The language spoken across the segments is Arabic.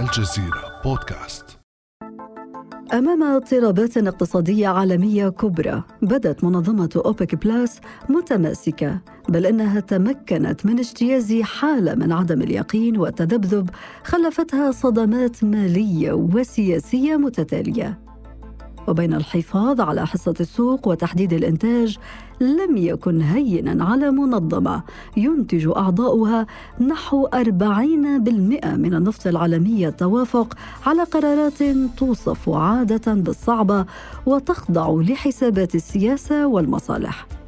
الجزيرة بودكاست. أمام اضطرابات اقتصادية عالمية كبرى بدت منظمة أوبك بلاس متماسكة بل إنها تمكنت من اجتياز حالة من عدم اليقين والتذبذب خلفتها صدمات مالية وسياسية متتالية. وبين الحفاظ على حصة السوق وتحديد الإنتاج لم يكن هينا على منظمة ينتج أعضاؤها نحو 40% من النفط العالمي التوافق على قرارات توصف عادة بالصعبة وتخضع لحسابات السياسة والمصالح.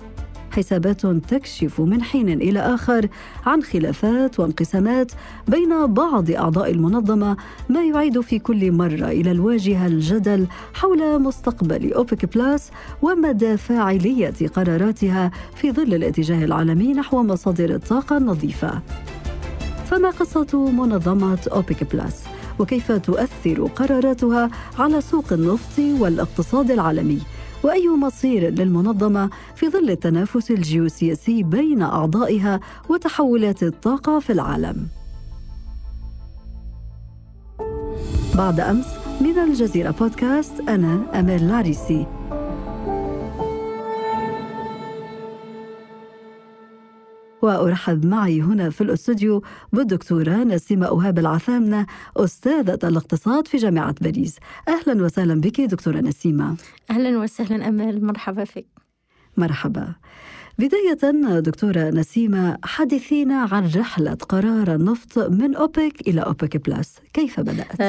حسابات تكشف من حين إلى آخر عن خلافات وانقسامات بين بعض أعضاء المنظمة ما يعيد في كل مرة إلى الواجهة الجدل حول مستقبل أوبك بلاس ومدى فاعليه قراراتها في ظل الاتجاه العالمي نحو مصادر الطاقه النظيفه. فما قصة منظمة أوبك بلاس؟ وكيف تؤثر قراراتها على سوق النفط والاقتصاد العالمي؟ وأي مصير للمنظمة في ظل التنافس الجيوسياسي بين أعضائها وتحولات الطاقة في العالم. بعد أمس من الجزيرة بودكاست أنا أمال العريسي. وأرحب معي هنا في الأستوديو بالدكتورة نسيمة أوهاب العثامنة أستاذة الاقتصاد في جامعة باريس. أهلا وسهلا بك دكتورة نسيمة. أهلا وسهلا أمال مرحبا فيك. مرحبا. بداية دكتورة نسيمة حدثينا عن رحلة قرار النفط من أوبك إلى أوبك بلس كيف بدأت؟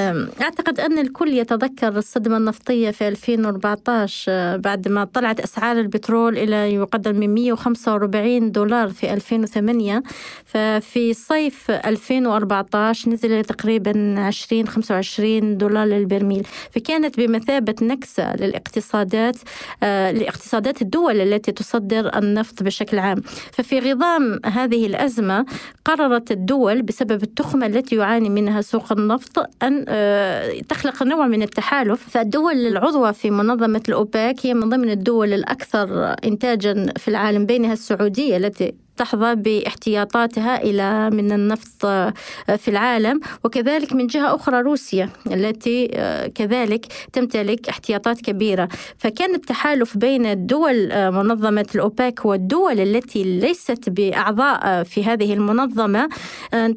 أعتقد أن الكل يتذكر الصدمة النفطية في 2014 أه، بعد ما طلعت أسعار البترول إلى يقدر من 145 دولار في 2008 ففي صيف 2014 نزل تقريبا 20 25 دولار للبرميل. فكانت بمثابة نكسة للاقتصادات أه، لاقتصادات الدول التي تصدر النفط النفط بشكل عام. ففي غضام هذه الأزمة قررت الدول بسبب التخمة التي يعاني منها سوق النفط أن آه، تخلق نوع من التحالف. فالدول العضوة في منظمة الأوباك هي من ضمن الدول الأكثر إنتاجا في العالم بينها السعودية التي تحظى باحتياطاتها إلى من النفط آه، في العالم. وكذلك من جهة أخرى روسيا التي آه، كذلك تمتلك احتياطات كبيرة. فكان التحالف بين الدول آه، منظمة الأوباك والدول التي ليست بأعضاء في هذه المنظمة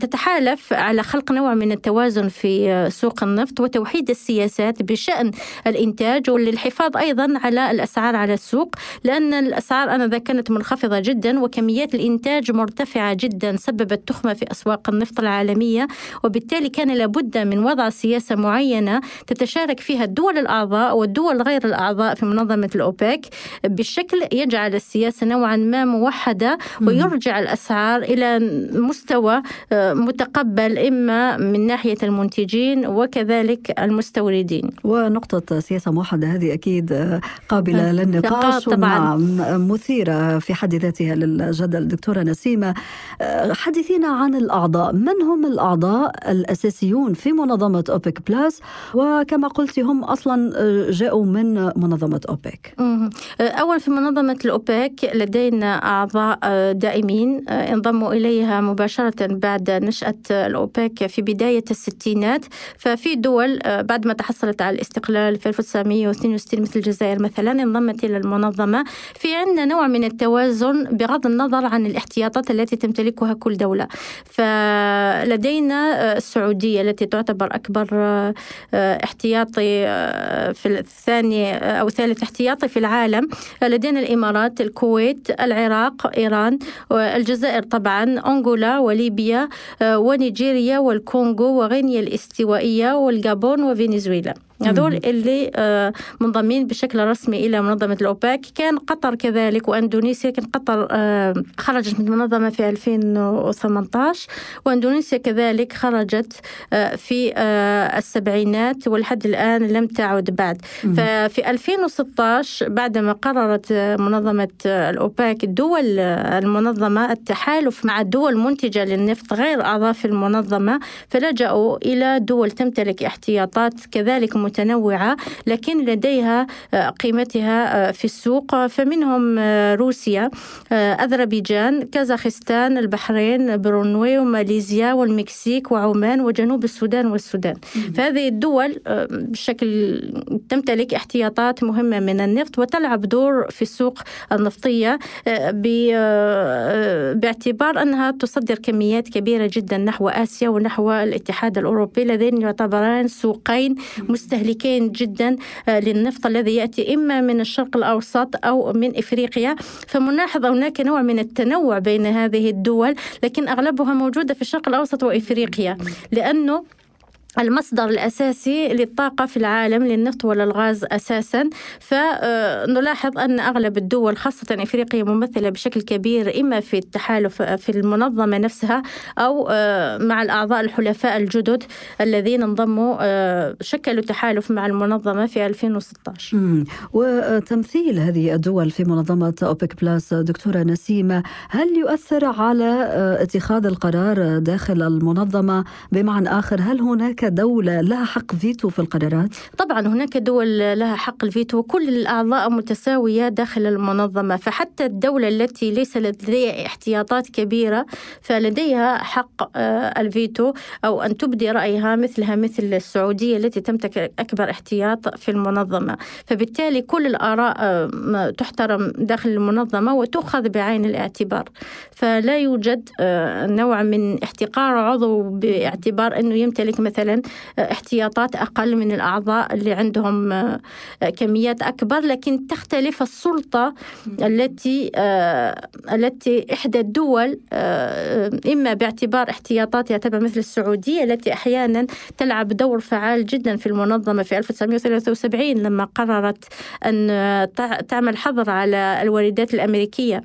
تتحالف على خلق نوع من التوازن في سوق النفط وتوحيد السياسات بشأن الإنتاج وللحفاظ أيضا على الأسعار على السوق. لأن الأسعار أنذاك كانت منخفضة جدا وكميات الإنتاج مرتفعة جدا سببت تخمة في أسواق النفط العالمية وبالتالي كان لابد من وضع سياسة معينة تتشارك فيها الدول الأعضاء والدول غير الأعضاء في منظمة الأوبك. بشكل يجعل السياسة نوعا ما موحدة ويرجع الأسعار إلى مستوى آه، متقبل إما من ناحية المنتجين وكذلك المستوردين. ونقطة سياسة موحدة هذه أكيد آه، قابلة للنقاش طبعا. نعم مثيرة في حد ذاتها للجدل. دكتورة نسيمة. آه، حدثينا عن الأعضاء. من هم الأعضاء الأساسيون في منظمة أوبك بلاس وكما قلت هم أصلا آه، جاءوا من منظمة أوبك. آه، أول في منظمة الأوبك لدينا أعضاء دائمين. انضموا إليها مباشرة بعد نشأة الأوبك في بداية الستينات. ففي دول بعد ما تحصلت على الاستقلال في 1962 مثل الجزائر مثلا انضمت إلى المنظمة. في عندنا نوع من التوازن بغض النظر عن الاحتياطات التي تمتلكها كل دولة. فلدينا آه، السعودية التي تعتبر أكبر آه، احتياطي آه، في الثاني أو ثالث احتياطي في العالم لدينا الإمارات الكويت العراق إيران الجزائر طبعا أنغولا وليبيا ونيجيريا والكونغو وغينيا الاستوائية والجابون وفنزويلا. هذول اللي آه، منضمين بشكل رسمي إلى منظمة الأوباك. كان قطر كذلك وأندونيسيا كان قطر آه، خرجت من المنظمه في 2018 وأندونيسيا كذلك خرجت آه، في السبعينات ولحد الآن لم تعد بعد. ففي 2016 بعدما قررت منظمة الأوباك الدول المنظمة التحالف مع الدول المنتجه للنفط غير أعضاء في المنظمة فلجأوا إلى دول تمتلك احتياطات كذلك متنوعة لكن لديها قيمتها في السوق. فمنهم روسيا أذربيجان كازاخستان البحرين برونوي وماليزيا والمكسيك وعمان وجنوب السودان والسودان. فهذه الدول بشكل تمتلك احتياطات مهمة من النفط وتلعب دور في السوق النفطية باعتبار أنها تصدر كميات كبيرة جدا نحو آسيا ونحو الاتحاد الأوروبي اللذين يعتبران سوقين مستهلكين جدا آه، للنفط الذي يأتي إما من الشرق الأوسط أو من إفريقيا. فمناحظ هناك نوع من التنوع بين هذه الدول لكن أغلبها موجودة في الشرق الأوسط وإفريقيا لأنه المصدر الأساسي للطاقة في العالم للنفط والغاز أساسا. فنلاحظ أن أغلب الدول خاصة إفريقيا ممثلة بشكل كبير إما في التحالف في المنظمة نفسها أو آه، مع الأعضاء الحلفاء الجدد الذين انضموا آه، شكلوا تحالف مع المنظمة في 2016 وتمثيل هذه الدول في منظمة أوبك بلاس دكتورة نسيمة هل يؤثر على آه، اتخاذ القرار داخل المنظمة؟ بمعنى آخر هل هناك دولة لها حق فيتو في القرارات؟ طبعا هناك دول لها حق الفيتو وكل الأعضاء متساوية داخل المنظمة فحتى الدولة التي ليس لديها احتياطات كبيرة فلديها حق آه، الفيتو أو أن تبدي رأيها مثلها مثل السعودية التي تمتلك أكبر احتياط في المنظمة فبالتالي كل الآراء آه، تحترم داخل المنظمة وتؤخذ بعين الاعتبار فلا يوجد آه، نوع من احتقار عضو باعتبار أنه يمتلك مثلا احتياطات أقل من الأعضاء اللي عندهم آه، كميات أكبر لكن تختلف السلطة التي آه، التي إحدى الدول آه، إما باعتبار احتياطاتها تبع مثل السعودية التي أحيانا تلعب دور فعال جدا في المنظمة في 1973 لما قررت أن تعمل حظر على الواردات الأمريكية.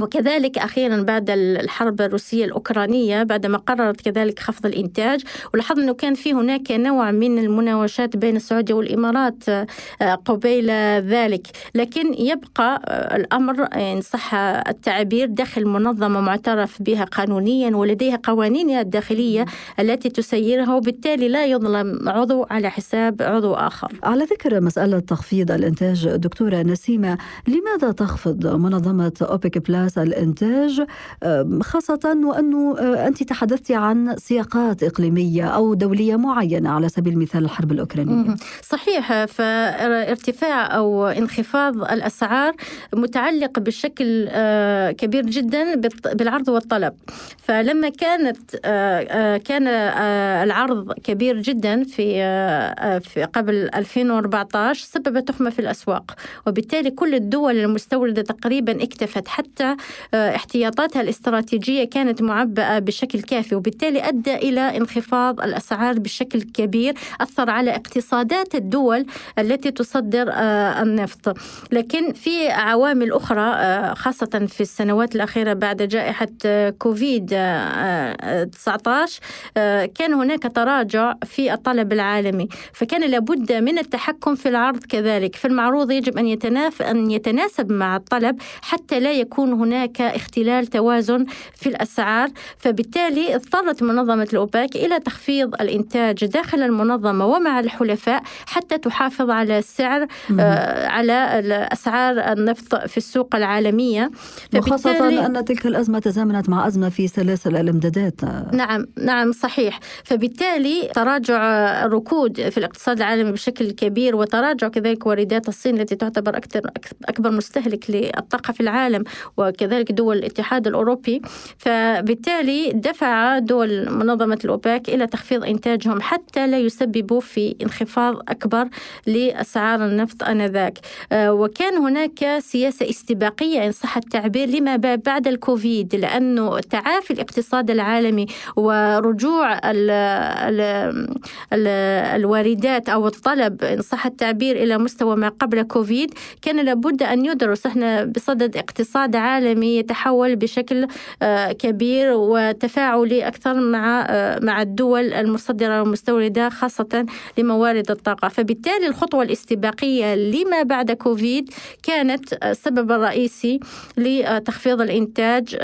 وكذلك أخيرا بعد الحرب الروسية الأوكرانية بعدما قررت كذلك خفض الإنتاج ولاحظنا أنه كان في هناك نوع من المناوشات بين السعودية والإمارات آه، قبيل ذلك. لكن يبقى آه، الأمر إن صح التعبير داخل منظمة معترف بها قانونيا ولديها قوانينها الداخلية التي تسيرها وبالتالي لا يظلم عضو على حساب عضو آخر. على ذكر مسألة تخفيض الإنتاج دكتورة نسيمة لماذا تخفض منظمة أوبك بلاس أساس الإنتاج خاصة وأنه آه، أنت تحدثت عن سياقات إقليمية أو دولية معينة على سبيل المثال الحرب الأوكرانية. صحيح فارتفاع أو انخفاض الأسعار متعلق بشكل آه، كبير جدا بالعرض والطلب. فلما كانت آه، كان العرض كبير جدا في في قبل 2014 سبب تخمة في الأسواق. وبالتالي كل الدول المستوردة تقريبا اكتفت حتى آه، احتياطاتها الاستراتيجية كانت معبأة بشكل كافي وبالتالي أدى إلى انخفاض الأسعار بشكل كبير أثر على اقتصادات الدول التي تصدر آه، النفط. لكن في عوامل أخرى آه، خاصة في السنوات الأخيرة بعد جائحة كوفيد 19 كان هناك تراجع في الطلب العالمي فكان لابد من التحكم في العرض كذلك. فالمعروض يجب أن يتناسب مع الطلب حتى لا يكون هناك اختلال توازن في الأسعار فبالتالي اضطرت منظمة الأوباك إلى تخفيض الإنتاج داخل المنظمة ومع الحلفاء حتى تحافظ على السعر آه على أسعار النفط في السوق العالمية. وخاصة أن تلك الأزمة تزامنت مع أزمة في سلاسل الإمدادات. نعم نعم صحيح. فبالتالي تراجع الركود في الاقتصاد العالمي بشكل كبير وتراجع كذلك واردات الصين التي تعتبر أكثر أكبر مستهلك للطاقة في العالم وكذلك دول الاتحاد الأوروبي فبالتالي دفع دول منظمة الأوباك إلى تخفيض إنتاجهم حتى لا يسببوا في انخفاض أكبر لأسعار النفط آنذاك. آه، وكان هناك سياسة استباقية إن صح التعبير لما بعد الكوفيد لأنه تعافي الاقتصاد العالمي ورجوع ال ال ال الواردات أو الطلب إن صح التعبير إلى مستوى ما قبل كوفيد كان لابد أن يدرس. إحنا بصدد اقتصاد اقتصاد العالمي يتحول بشكل كبير وتفاعلي أكثر مع مع الدول المصدرة والمستوردة خاصة لموارد الطاقة. فبالتالي الخطوة الاستباقية لما بعد كوفيد كانت السبب الرئيسي لتخفيض الإنتاج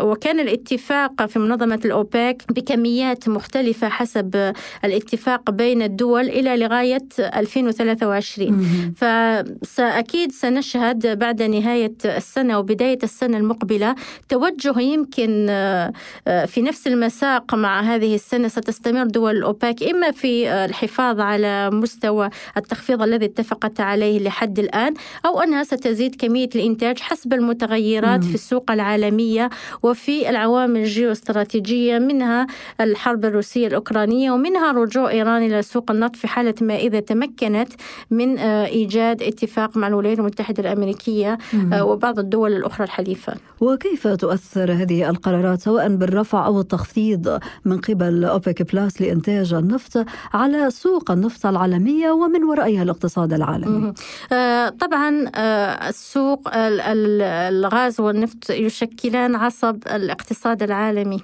وكان الاتفاق في منظمة الأوبك بكميات مختلفة حسب الاتفاق بين الدول إلى لغاية 2023 فأكيد سنشهد بعد نهاية السنة وبداية السنة المقبلة. توجه يمكن في نفس المساق مع هذه السنة ستستمر دول الأوباك إما في الحفاظ على مستوى التخفيض الذي اتفقت عليه لحد الآن أو أنها ستزيد كمية الإنتاج حسب المتغيرات في السوق العالمية وفي العوامل الجيوستراتيجية منها الحرب الروسية الأوكرانية ومنها رجوع إيران إلى سوق النفط في حالة ما إذا تمكنت من إيجاد اتفاق مع الولايات المتحدة الأمريكية وبعض الدول الأخرى. الحليفة. وكيف تؤثر هذه القرارات سواء بالرفع أو التخفيض من قبل أوبك بلاس لإنتاج النفط على سوق النفط العالمية ومن ورائها الاقتصاد العالمي؟ طبعا السوق الغاز والنفط يشكلان عصب الاقتصاد العالمي.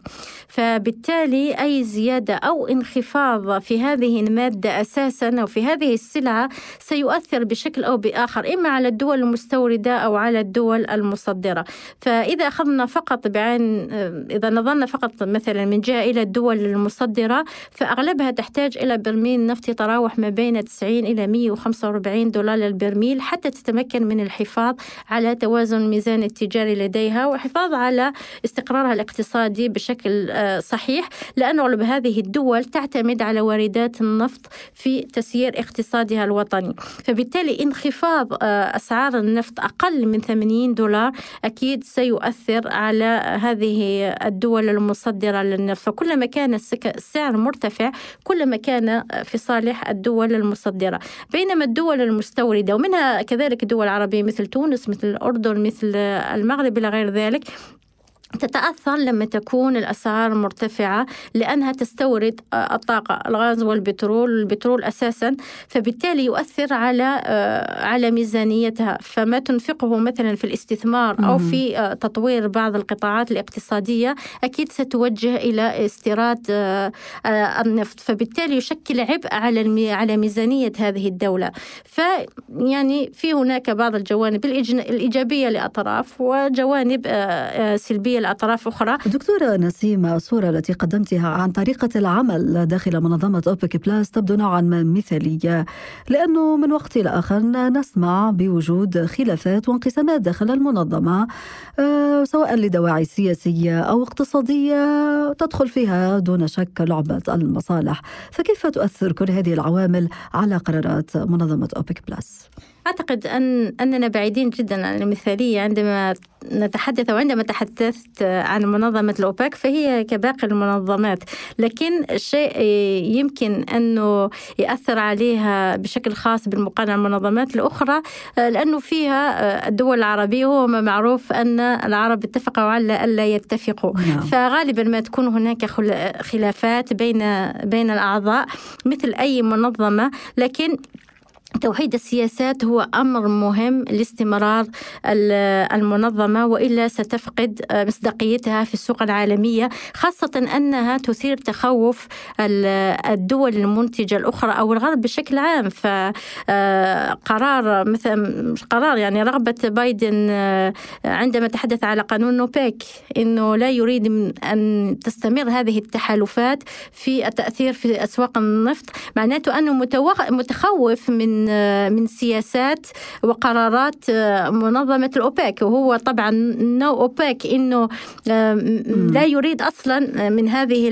فبالتالي أي زيادة أو انخفاض في هذه المادة أساسا أو في هذه السلعة سيؤثر بشكل أو بآخر إما على الدول المستوردة أو على الدول المصدرة. فإذا أخذنا فقط بعين إذا نظرنا فقط مثلا من جهة إلى الدول المصدرة فأغلبها تحتاج إلى برميل نفط يتراوح ما بين 90 إلى 145 دولار للبرميل حتى تتمكن من الحفاظ على توازن الميزان التجاري لديها والحفاظ على استقرارها الاقتصادي بشكل صحيح لأن أغلب هذه الدول تعتمد على واردات النفط في تسيير اقتصادها الوطني. فبالتالي انخفاض أسعار النفط أقل من 80 دولار أكيد سيؤثر على هذه الدول المصدرة للنفط. فكلما كان السعر مرتفع كلما كان في صالح الدول المصدرة. بينما الدول المستوردة ومنها كذلك دول عربية مثل تونس مثل الأردن مثل المغرب إلى غير ذلك تتأثر لما تكون الأسعار مرتفعة لأنها تستورد الطاقة الغاز والبترول البترول أساسا فبالتالي يؤثر على على ميزانيتها. فما تنفقه مثلا في الاستثمار أو في تطوير بعض القطاعات الاقتصادية أكيد ستوجه إلى استيراد النفط. فبالتالي يشكل عبء على على ميزانية هذه الدولة. فيعني في هناك بعض الجوانب الإيجابية لأطراف وجوانب سلبية لأطراف أخرى دكتورة نسيمة الصورة التي قدمتها عن طريقة العمل داخل منظمة أوبك بلاس تبدو نوعا ما مثالية لأنه من وقت إلى آخر نسمع بوجود خلافات وانقسامات داخل المنظمة سواء لدواعي سياسية أو اقتصادية تدخل فيها دون شك لعبة المصالح فكيف تؤثر كل هذه العوامل على قرارات منظمة أوبك بلاس؟ أعتقد أن أننا بعيدين جدا عن المثالية. عندما نتحدث أو عندما تحدثت عن منظمة الأوبك فهي كباقي المنظمات. لكن الشيء يمكن أنه يأثر عليها بشكل خاص بالمقارنة المنظمات الأخرى لأنه فيها الدول العربية هو ما معروف أن العرب اتفقوا على ألا يتفقوا. نعم. فغالبا ما تكون هناك خلافات بين بين الأعضاء مثل أي منظمة. لكن توحيد السياسات هو أمر مهم لاستمرار المنظمة وإلا ستفقد مصداقيتها في السوق العالمية خاصة أنها تثير تخوف الدول المنتجة الأخرى أو الغرب بشكل عام. فقرار مثل قرار يعني رغبة بايدن عندما تحدث على قانون نوبيك إنه لا يريد أن تستمر هذه التحالفات في التأثير في أسواق النفط معناته أنه متخوف من من سياسات وقرارات منظمة الأوبك وهو طبعا نوبك إنه لا يريد أصلا من هذه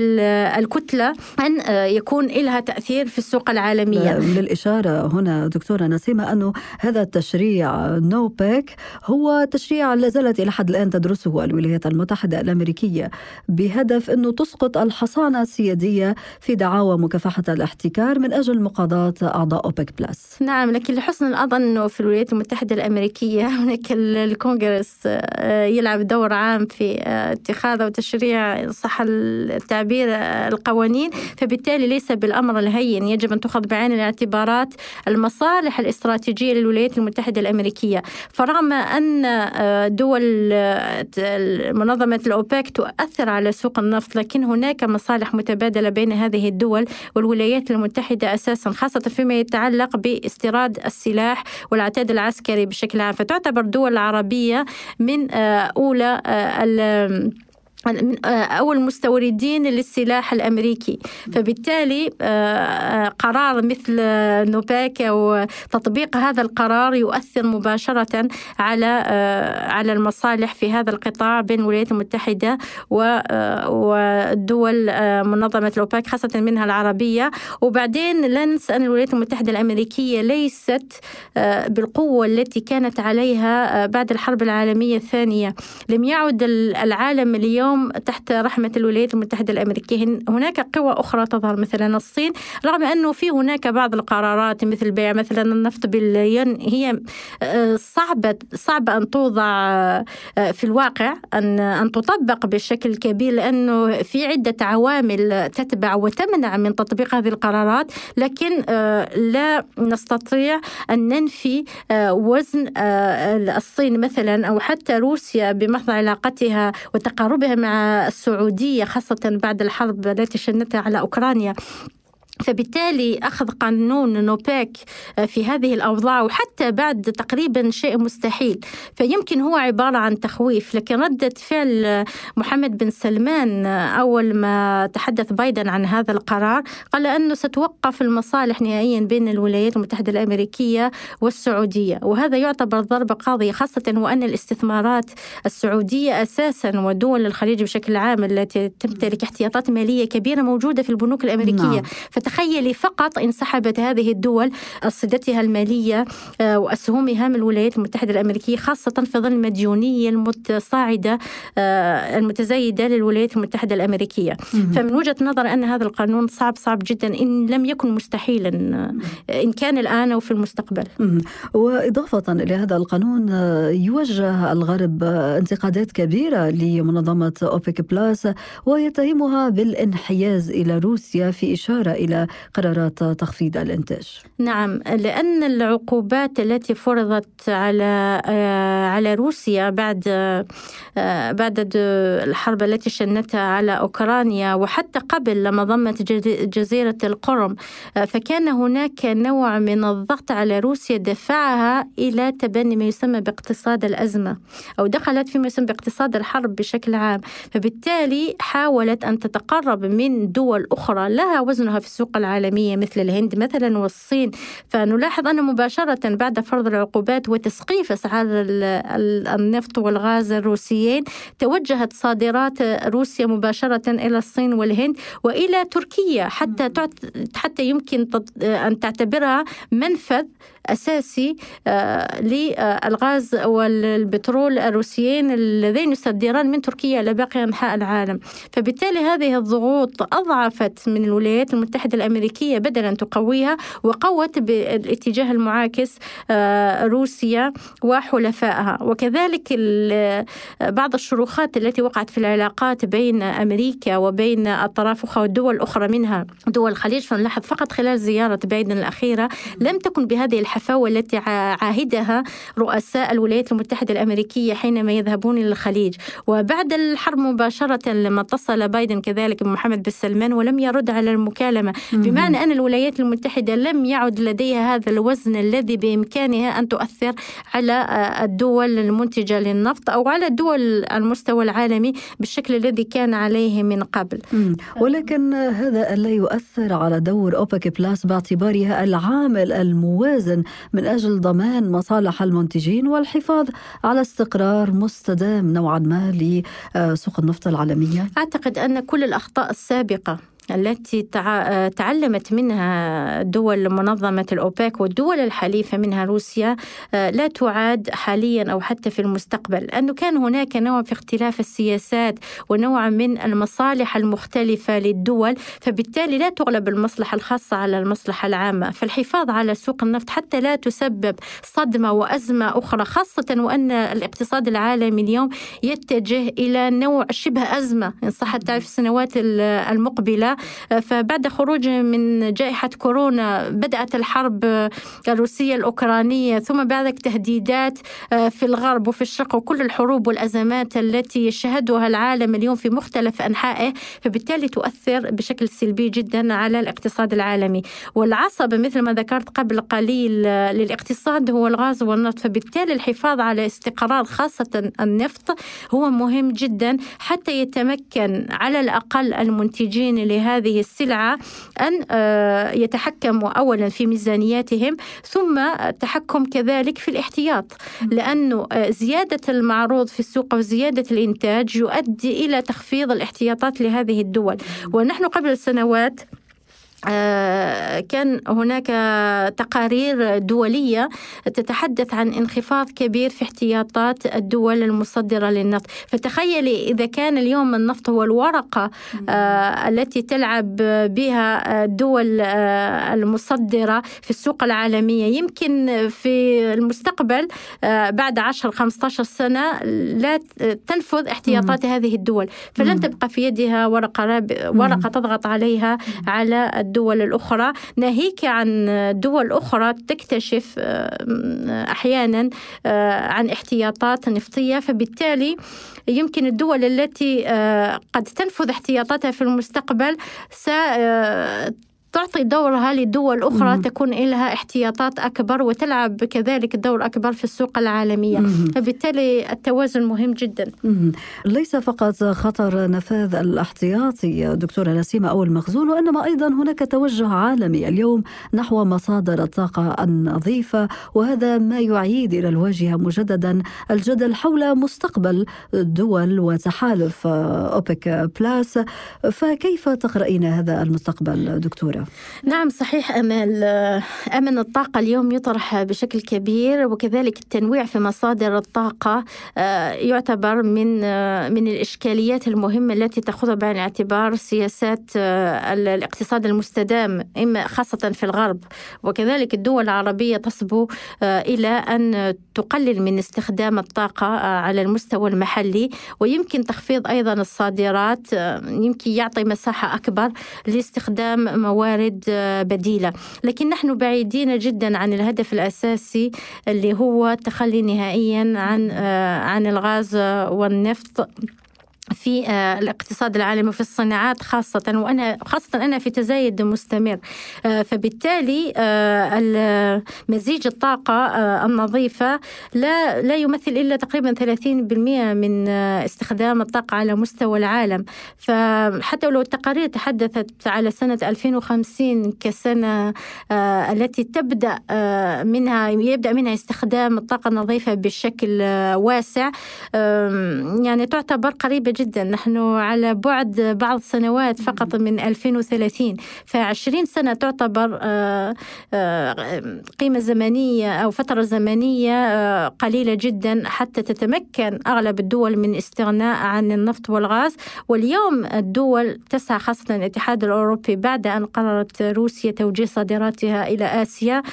الكتلة أن يكون لها تأثير في السوق العالمية. للإشارة هنا دكتورة نسيمة أنه هذا التشريع نوبك هو تشريع لا زالت إلى حد الآن تدرسه الولايات المتحدة الأمريكية بهدف أنه تسقط الحصانة السيادية في دعاوى مكافحة الاحتكار من أجل مقاضاة أعضاء أوبك بلس. نعم لكن لحسن الحظ أنه في الولايات المتحدة الأمريكية هناك الكونغرس آه، يلعب دور عام في آه، اتخاذ وتشريع صح التعبير آه، القوانين. فبالتالي ليس بالأمر الهين يجب أن تؤخذ بعين الاعتبارات المصالح الاستراتيجية للولايات المتحدة الأمريكية. فرغم أن دول منظمة الأوبك تؤثر على سوق النفط لكن هناك مصالح متبادلة بين هذه الدول والولايات المتحدة أساسا خاصة فيما يتعلق باستيراد السلاح والعتاد العسكري بشكل عام. فتعتبر الدول العربية من آه، أولى آه، من آه، أول مستوردين للسلاح الأمريكي. فبالتالي آه، آه، قرار مثل نوباك أو تطبيق هذا القرار يؤثر مباشرة على على المصالح في هذا القطاع بين الولايات المتحدة والدول منظمة الأوباك خاصة منها العربية. وبعدين لا ننسى أن الولايات المتحدة الأمريكية ليست بالقوة التي كانت عليها بعد الحرب العالمية الثانية. لم يعد العالم اليوم اليوم تحت رحمة الولايات المتحدة الأمريكية هناك قوى أخرى تظهر مثلا الصين رغم أنه في هناك بعض القرارات مثل بيع مثلا النفط بالين هي آه، صعبة صعبة أن توضع آه، في الواقع أن أن تطبق بشكل كبير لأنه في عدة عوامل تتبع وتمنع من تطبيق هذه القرارات لكن آه، لا نستطيع أن ننفي وزن الصين مثلا أو حتى روسيا بمحض علاقتها وتقاربها مع السعودية خاصة بعد الحرب التي شنتها على أوكرانيا. فبالتالي أخذ قانون نوبيك آه، في هذه الأوضاع وحتى بعد تقريبا شيء مستحيل. فيمكن هو عبارة عن تخويف لكن ردة فعل آه، محمد بن سلمان آه، أول ما تحدث بايدن عن هذا القرار قال أنه ستوقف المصالح نهائيا بين الولايات المتحدة الأمريكية والسعودية. وهذا يعتبر ضربة قاضية خاصة وأن الاستثمارات السعودية أساسا ودول الخليج بشكل عام التي تمتلك احتياطات مالية كبيرة موجودة في البنوك الأمريكية. نعم. تخيلي فقط انسحبت هذه الدول أرصدتها المالية آه، وأسهمها من الولايات المتحدة الأمريكية خاصة في ظل المديونية المتصاعدة آه، المتزايدة للولايات المتحدة الأمريكية. فمن وجهة نظر أن هذا القانون صعب صعب جدا إن لم يكن مستحيلا آه، إن كان الآن أو في المستقبل. وإضافة إلى هذا القانون يوجه الغرب انتقادات كبيرة لمنظمة أوبك بلاس ويتهمها بالانحياز إلى روسيا في إشارة إلى قرارات تخفيض الإنتاج. نعم لأن العقوبات التي فرضت على آه، على روسيا بعد آه، بعد الحرب التي شنتها على أوكرانيا وحتى قبل لما ضمت جزيرة القرم آه، فكان هناك نوع من الضغط على روسيا دفعها إلى تبني ما يسمى باقتصاد الأزمة أو دخلت فيما يسمى باقتصاد الحرب بشكل عام. فبالتالي حاولت أن تتقرب من دول أخرى لها وزنها في السوق العالمية مثل الهند مثلا والصين. فنلاحظ أن مباشرة بعد فرض العقوبات وتسقيف أسعار النفط والغاز الروسيين توجهت صادرات روسيا مباشرة إلى الصين والهند وإلى تركيا حتى حتى يمكن أن تعتبرها منفذ أساسي آه، للغاز والبترول الروسيين اللذين يصدران من تركيا إلى باقي أنحاء العالم. فبالتالي هذه الضغوط أضعفت من الولايات المتحدة الأمريكية بدلا تقويها وقوت بالاتجاه المعاكس آه، روسيا وحلفائها. وكذلك بعض الشروخات التي وقعت في العلاقات بين أمريكا وبين الطرف والدول الأخرى منها دول الخليج فنلاحظ فقط خلال زيارة بايدن الأخيرة لم تكن بهذه الحفاوة التي عاهدها رؤساء الولايات المتحدة الأمريكية حينما يذهبون إلى الخليج. وبعد الحرب مباشرة لما اتصل بايدن كذلك بمحمد بن سلمان ولم يرد على المكالمة. بمعنى أن الولايات المتحدة لم يعد لديها هذا الوزن الذي بإمكانها أن تؤثر على آه، الدول المنتجة للنفط أو على الدول المستوى العالمي بالشكل الذي كان عليه من قبل. ولكن هذا لا يؤثر على دور أوبك بلاس باعتبارها العامل الموازن من أجل ضمان مصالح المنتجين والحفاظ على استقرار مستدام نوعا ما لسوق النفط العالمية. أعتقد أن كل الأخطاء السابقة التي تعلمت منها دول منظمة الأوبك والدول الحليفة منها روسيا لا تعاد حاليا أو حتى في المستقبل. لأنه كان هناك نوع في اختلاف السياسات ونوع من المصالح المختلفة للدول فبالتالي لا تغلب المصلحة الخاصة على المصلحة العامة. فالحفاظ على سوق النفط حتى لا تسبب صدمة وأزمة أخرى خاصة وأن الاقتصاد العالمي اليوم يتجه إلى نوع شبه أزمة. إن صح التعريف السنوات المقبلة فبعد خروج من جائحة كورونا بدأت الحرب الروسية الأوكرانية ثم بعد تهديدات في الغرب وفي الشرق وكل الحروب والأزمات التي يشهدها العالم اليوم في مختلف أنحائه فبالتالي تؤثر بشكل سلبي جدا على الاقتصاد العالمي. والعصب مثل ما ذكرت قبل قليل للاقتصاد هو الغاز والنفط فبالتالي الحفاظ على استقرار خاصة النفط هو مهم جدا حتى يتمكن على الأقل المنتجين لهذه السلعة أن آه، يتحكموا أولا في ميزانياتهم ثم التحكم كذلك في الاحتياط. لأنه آه، زيادة المعروض في السوق وزيادة الإنتاج يؤدي إلى تخفيض الاحتياطات لهذه الدول. ونحن قبل سنوات كان هناك تقارير دولية تتحدث عن انخفاض كبير في احتياطات الدول المصدرة للنفط. فتخيلي إذا كان اليوم النفط هو الورقة آه، التي تلعب بها الدول آه، المصدرة في السوق العالمية يمكن في المستقبل بعد 10 15 سنة لا تنفذ احتياطات هذه الدول. فلن تبقى في يدها ورقة ورقة تضغط عليها على الدول الأخرى. ناهيك عن دول أخرى تكتشف آه، أحيانا آه، عن احتياطات نفطية. فبالتالي يمكن الدول التي آه، قد تنفذ احتياطاتها في المستقبل تعطي دورها لدول أخرى مم. تكون لها احتياطات أكبر وتلعب كذلك دور أكبر في السوق العالمية مم. فبالتالي التوازن مهم جدا مم. ليس فقط خطر نفاذ الاحتياطي دكتورة نسيمة أو المخزون وإنما أيضا هناك توجه عالمي اليوم نحو مصادر الطاقة النظيفة وهذا ما يعيد إلى الواجهة مجددا الجدل حول مستقبل دول وتحالف أوبك بلاس فكيف تقرأين هذا المستقبل دكتورة؟ نعم صحيح أمل أمن الطاقة اليوم يطرح بشكل كبير وكذلك التنويع في مصادر الطاقة آه، يعتبر من آه، من الإشكاليات المهمة التي تأخذها بعين الاعتبار سياسات آه، الاقتصاد المستدام إما خاصة في الغرب. وكذلك الدول العربية تصبو إلى أن تقلل من استخدام الطاقة على المستوى المحلي. ويمكن تخفيض أيضا الصادرات يمكن يعطي مساحة أكبر لاستخدام مواد موارد آه، بديلة. لكن نحن بعيدين جدا عن الهدف الأساسي اللي هو التخلي نهائيا عن آه، عن الغاز والنفط. في آه، الاقتصاد العالمي وفي الصناعات خاصة وأنا خاصة أنا في تزايد مستمر. آه، فبالتالي آه، مزيج الطاقة النظيفة لا لا يمثل إلا تقريبا 30% من استخدام الطاقة على مستوى العالم. فحتى لو التقارير تحدثت على سنة 2050 كسنة التي تبدأ منها يبدأ منها استخدام الطاقة النظيفة بشكل واسع يعني تعتبر قريبة جدا. نحن على بعد بعض سنوات فقط من 2030 ف20 سنة تعتبر آه، آه، قيمة زمنية أو فترة زمنية آه، قليلة جدا حتى تتمكن أغلب الدول من استغناء عن النفط والغاز. واليوم الدول تسعى خاصة الاتحاد الأوروبي بعد أن قررت روسيا توجيه صادراتها إلى آسيا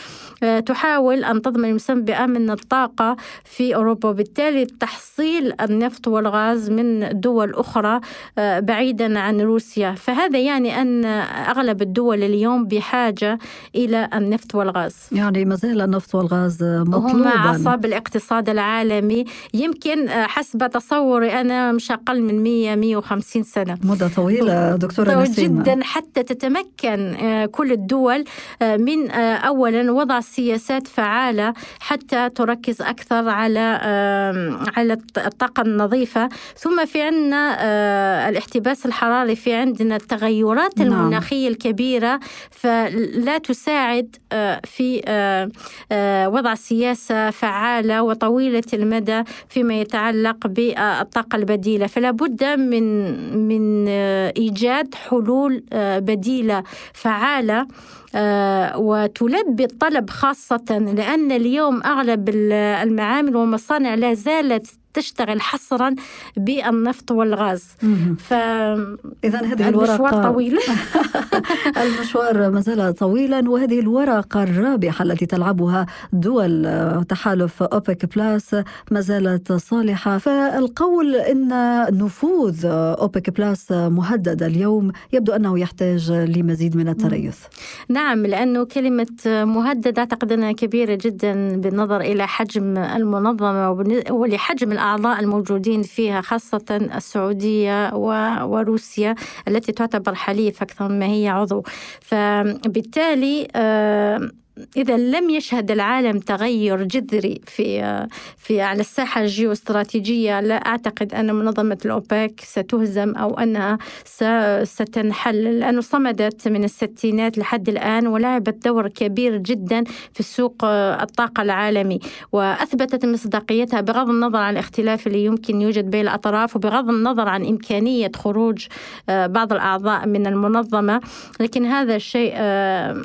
تحاول أن تضمن يسمى بأمن الطاقة في أوروبا. وبالتالي تحصيل النفط والغاز من دول دول أخرى آه، بعيدا عن روسيا. فهذا يعني أن أغلب الدول اليوم بحاجة إلى النفط والغاز. يعني ما زال النفط والغاز مطلوبا. هم أعصاب الاقتصاد العالمي. يمكن آه، حسب تصوري أنا مش أقل من 100 150 سنة. مدة طويلة دكتورة نسيمة. جدا حتى تتمكن آه، كل الدول من أولا وضع سياسات فعالة حتى تركز أكثر على على الطاقة النظيفة. ثم في عندنا عندنا آه، الاحتباس الحراري في عندنا التغيرات نعم. المناخية الكبيرة فلا تساعد آه، في آه، وضع سياسة فعالة وطويلة المدى فيما يتعلق بالطاقة البديلة فلا بد من من إيجاد حلول بديلة فعالة وتلبي الطلب خاصة لأن اليوم أغلب ال- المعامل والمصانع لا زالت تشتغل حصرا بالنفط والغاز. ف إذا هذه المشوار طويل. المشوار ما زال طويلا وهذه الورقة الرابحة التي تلعبها دول تحالف أوبك بلاس ما زالت صالحة. فالقول أن نفوذ أوبك بلاس مهدد اليوم يبدو أنه يحتاج لمزيد من التريث. نعم لأنه كلمة مهدد أعتقد أنها كبيرة جدا بالنظر إلى حجم المنظمة وبالن- ولحجم الأعضاء الموجودين فيها خاصة السعودية وروسيا التي تعتبر حليف أكثر ما هي عضو. فبالتالي إذا لم يشهد العالم تغير جذري في في على الساحة الجيوستراتيجية لا أعتقد أن منظمة الأوبك ستهزم أو أنها ستنحل. لأنه صمدت من الستينات لحد الآن ولعبت دور كبير جدا في سوق الطاقة العالمي وأثبتت مصداقيتها بغض النظر عن الاختلاف اللي يمكن يوجد بين الأطراف وبغض النظر عن إمكانية خروج آه، بعض الأعضاء من المنظمة. لكن هذا الشيء آه،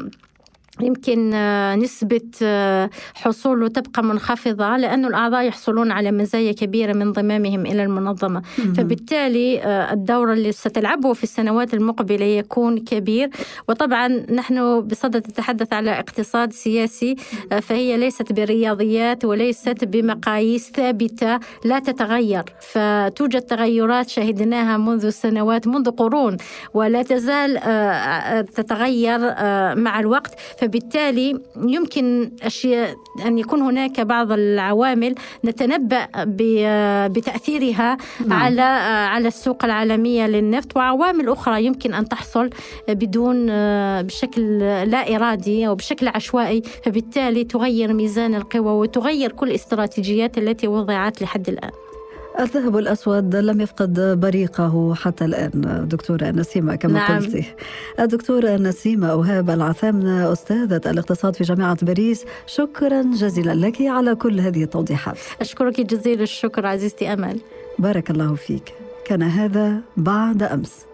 يمكن آه، نسبة آه، حصوله تبقى منخفضة لأن الأعضاء يحصلون على مزايا كبيرة من انضمامهم إلى المنظمة. فبالتالي آه، الدور اللي ستلعبه في السنوات المقبلة يكون كبير. وطبعا نحن بصدد نتحدث على اقتصاد سياسي فهي ليست برياضيات وليست بمقاييس ثابتة لا تتغير. فتوجد تغيرات شهدناها منذ سنوات منذ قرون ولا تزال تتغير مع الوقت. فبالتالي يمكن أشياء أن يكون هناك بعض العوامل نتنبأ بتأثيرها نعم. على على السوق العالمية للنفط وعوامل أخرى يمكن أن تحصل بدون بشكل لا إرادي أو بشكل عشوائي فبالتالي تغير ميزان القوى وتغير كل الاستراتيجيات التي وضعت لحد الآن الذهب الأسود لم يفقد بريقه حتى الآن دكتورة نسيمة كما نعم. قلتي. الدكتورة نسيمة أوهاب العثامنة أستاذة الاقتصاد في جامعة باريس شكرا جزيلا لك على كل هذه التوضيحات. أشكرك جزيل الشكر عزيزتي أمل. بارك الله فيك. كان هذا بعد أمس.